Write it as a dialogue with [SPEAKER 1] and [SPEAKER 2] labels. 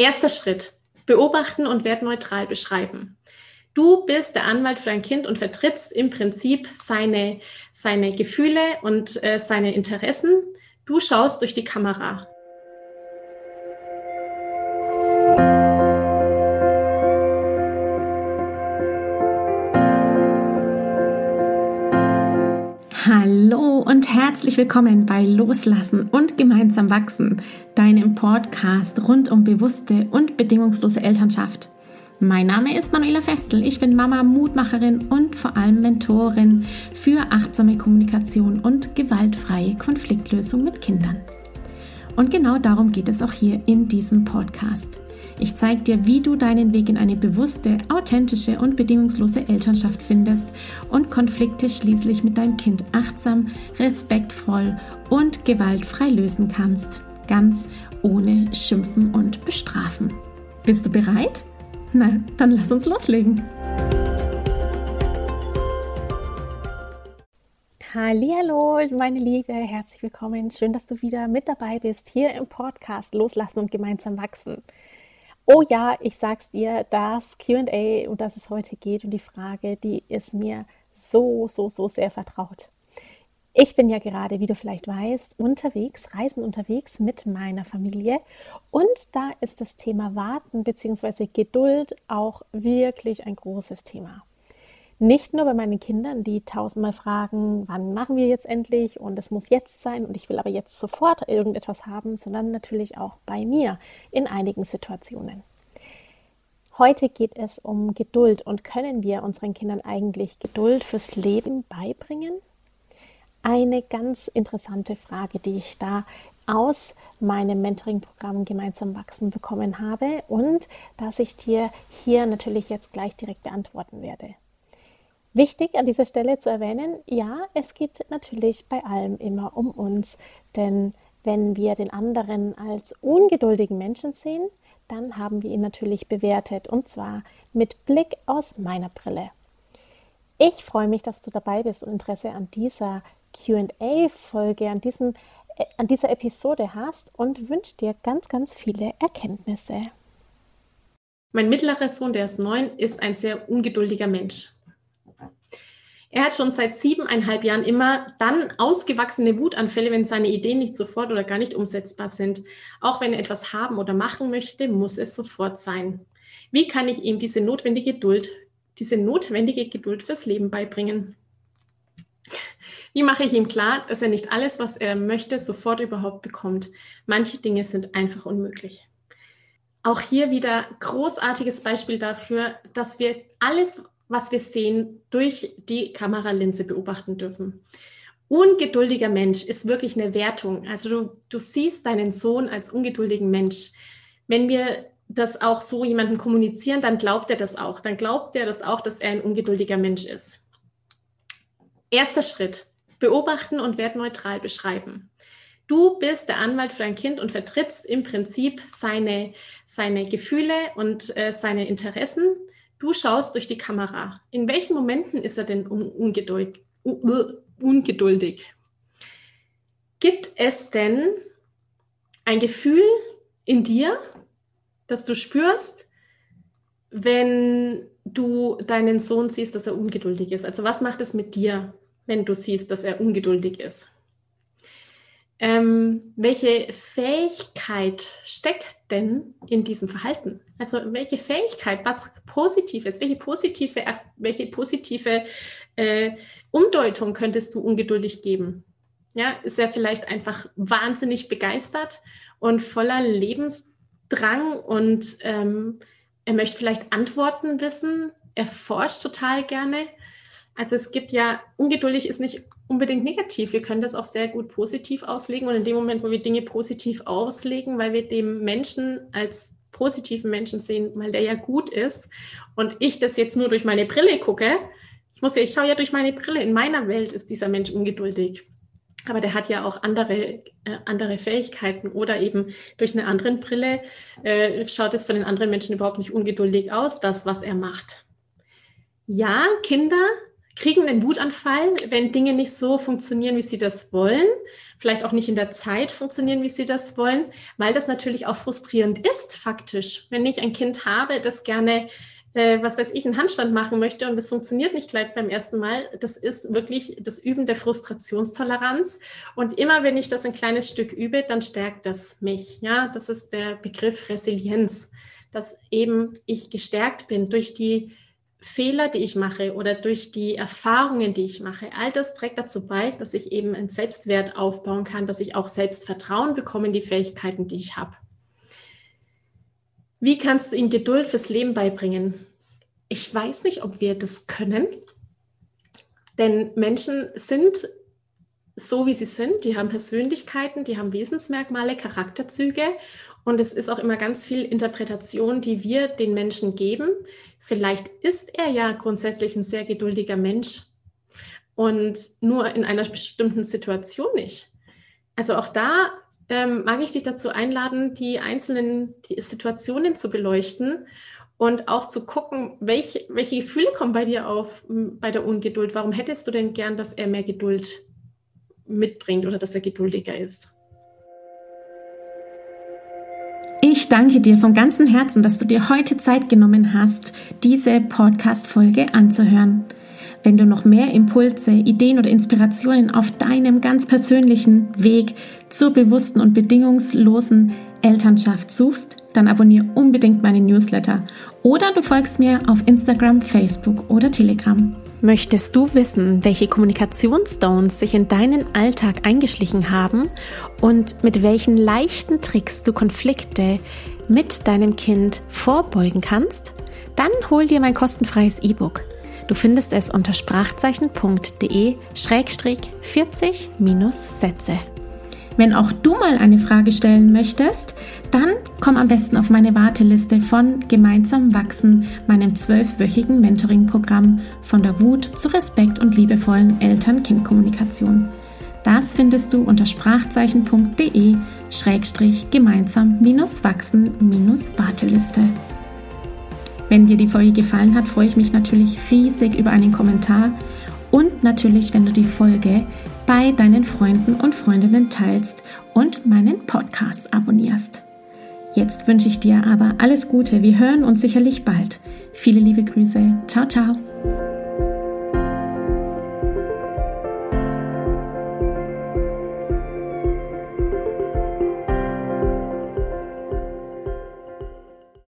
[SPEAKER 1] Erster Schritt. Beobachten und wertneutral beschreiben. Du bist der Anwalt für dein Kind und vertrittst im Prinzip seine, seine Gefühle und äh, seine Interessen. Du schaust durch die Kamera. Herzlich willkommen bei Loslassen und gemeinsam wachsen, deinem Podcast rund um bewusste und bedingungslose Elternschaft. Mein Name ist Manuela Festel, ich bin Mama, Mutmacherin und vor allem Mentorin für achtsame Kommunikation und gewaltfreie Konfliktlösung mit Kindern. Und genau darum geht es auch hier in diesem Podcast. Ich zeige dir, wie du deinen Weg in eine bewusste, authentische und bedingungslose Elternschaft findest und Konflikte schließlich mit deinem Kind achtsam, respektvoll und gewaltfrei lösen kannst. Ganz ohne Schimpfen und Bestrafen. Bist du bereit? Na, dann lass uns loslegen. Hallo, meine Liebe, herzlich willkommen. Schön, dass du wieder mit dabei bist hier im Podcast Loslassen und gemeinsam wachsen. Oh ja, ich sag's dir, das QA, um das es heute geht und die Frage, die ist mir so, so, so sehr vertraut. Ich bin ja gerade, wie du vielleicht weißt, unterwegs, reisen unterwegs mit meiner Familie und da ist das Thema Warten bzw. Geduld auch wirklich ein großes Thema. Nicht nur bei meinen Kindern, die tausendmal fragen, wann machen wir jetzt endlich und es muss jetzt sein und ich will aber jetzt sofort irgendetwas haben, sondern natürlich auch bei mir in einigen Situationen. Heute geht es um Geduld und können wir unseren Kindern eigentlich Geduld fürs Leben beibringen? Eine ganz interessante Frage, die ich da aus meinem Mentoring-Programm Gemeinsam wachsen bekommen habe und das ich dir hier natürlich jetzt gleich direkt beantworten werde. Wichtig an dieser Stelle zu erwähnen, ja, es geht natürlich bei allem immer um uns, denn wenn wir den anderen als ungeduldigen Menschen sehen, dann haben wir ihn natürlich bewertet und zwar mit Blick aus meiner Brille. Ich freue mich, dass du dabei bist und Interesse an dieser QA-Folge, an, äh, an dieser Episode hast und wünsche dir ganz, ganz viele Erkenntnisse. Mein mittlerer Sohn, der ist neun, ist ein sehr ungeduldiger Mensch. Er hat schon seit siebeneinhalb Jahren immer dann ausgewachsene Wutanfälle, wenn seine Ideen nicht sofort oder gar nicht umsetzbar sind. Auch wenn er etwas haben oder machen möchte, muss es sofort sein. Wie kann ich ihm diese notwendige Geduld, diese notwendige Geduld fürs Leben beibringen? Wie mache ich ihm klar, dass er nicht alles, was er möchte, sofort überhaupt bekommt? Manche Dinge sind einfach unmöglich. Auch hier wieder großartiges Beispiel dafür, dass wir alles, was wir sehen, durch die Kameralinse beobachten dürfen. Ungeduldiger Mensch ist wirklich eine Wertung. Also du, du siehst deinen Sohn als ungeduldigen Mensch. Wenn wir das auch so jemandem kommunizieren, dann glaubt er das auch. Dann glaubt er das auch, dass er ein ungeduldiger Mensch ist. Erster Schritt. Beobachten und wertneutral beschreiben. Du bist der Anwalt für dein Kind und vertrittst im Prinzip seine, seine Gefühle und äh, seine Interessen Du schaust durch die Kamera. In welchen Momenten ist er denn ungeduld, ungeduldig? Gibt es denn ein Gefühl in dir, das du spürst, wenn du deinen Sohn siehst, dass er ungeduldig ist? Also was macht es mit dir, wenn du siehst, dass er ungeduldig ist? Ähm, welche Fähigkeit steckt denn in diesem Verhalten? Also welche Fähigkeit, was Positives, welche positive, welche positive äh, Umdeutung könntest du ungeduldig geben? Ja, ist er vielleicht einfach wahnsinnig begeistert und voller Lebensdrang und ähm, er möchte vielleicht Antworten wissen. Er forscht total gerne. Also es gibt ja, ungeduldig ist nicht unbedingt negativ. Wir können das auch sehr gut positiv auslegen. Und in dem Moment, wo wir Dinge positiv auslegen, weil wir dem Menschen als positiven Menschen sehen, weil der ja gut ist und ich das jetzt nur durch meine Brille gucke, ich muss ja, ich schaue ja durch meine Brille. In meiner Welt ist dieser Mensch ungeduldig. Aber der hat ja auch andere, äh, andere Fähigkeiten oder eben durch eine andere Brille äh, schaut es für den anderen Menschen überhaupt nicht ungeduldig aus, das, was er macht. Ja, Kinder kriegen einen Wutanfall, wenn Dinge nicht so funktionieren, wie sie das wollen, vielleicht auch nicht in der Zeit funktionieren, wie sie das wollen, weil das natürlich auch frustrierend ist, faktisch. Wenn ich ein Kind habe, das gerne äh, was weiß ich, einen Handstand machen möchte und das funktioniert nicht gleich beim ersten Mal, das ist wirklich das Üben der Frustrationstoleranz. Und immer wenn ich das ein kleines Stück übe, dann stärkt das mich. Ja, das ist der Begriff Resilienz, dass eben ich gestärkt bin durch die Fehler, die ich mache oder durch die Erfahrungen, die ich mache, all das trägt dazu bei, dass ich eben einen Selbstwert aufbauen kann, dass ich auch Selbstvertrauen bekomme in die Fähigkeiten, die ich habe. Wie kannst du ihm Geduld fürs Leben beibringen? Ich weiß nicht, ob wir das können, denn Menschen sind so, wie sie sind. Die haben Persönlichkeiten, die haben Wesensmerkmale, Charakterzüge und es ist auch immer ganz viel Interpretation, die wir den Menschen geben. Vielleicht ist er ja grundsätzlich ein sehr geduldiger Mensch und nur in einer bestimmten Situation nicht. Also auch da ähm, mag ich dich dazu einladen, die einzelnen die Situationen zu beleuchten und auch zu gucken, welche, welche Gefühle kommen bei dir auf bei der Ungeduld. Warum hättest du denn gern, dass er mehr Geduld mitbringt oder dass er geduldiger ist?
[SPEAKER 2] Ich danke dir von ganzem Herzen, dass du dir heute Zeit genommen hast, diese Podcast-Folge anzuhören. Wenn du noch mehr Impulse, Ideen oder Inspirationen auf deinem ganz persönlichen Weg zur bewussten und bedingungslosen Elternschaft suchst, dann abonniere unbedingt meine Newsletter oder du folgst mir auf Instagram, Facebook oder Telegram.
[SPEAKER 1] Möchtest du wissen, welche Kommunikationsstones sich in deinen Alltag eingeschlichen haben und mit welchen leichten Tricks du Konflikte mit deinem Kind vorbeugen kannst? Dann hol dir mein kostenfreies E-Book. Du findest es unter sprachzeichen.de-40-Sätze.
[SPEAKER 2] Wenn auch du mal eine Frage stellen möchtest, dann komm am besten auf meine Warteliste von Gemeinsam wachsen, meinem zwölfwöchigen Mentoring-Programm von der Wut zu Respekt und liebevollen Eltern-Kind-Kommunikation. Das findest du unter sprachzeichen.de-gemeinsam-wachsen-warteliste. Wenn dir die Folge gefallen hat, freue ich mich natürlich riesig über einen Kommentar und natürlich, wenn du die Folge bei deinen Freunden und Freundinnen teilst und meinen Podcast abonnierst. Jetzt wünsche ich dir aber alles Gute. Wir hören uns sicherlich bald. Viele liebe Grüße. Ciao, ciao.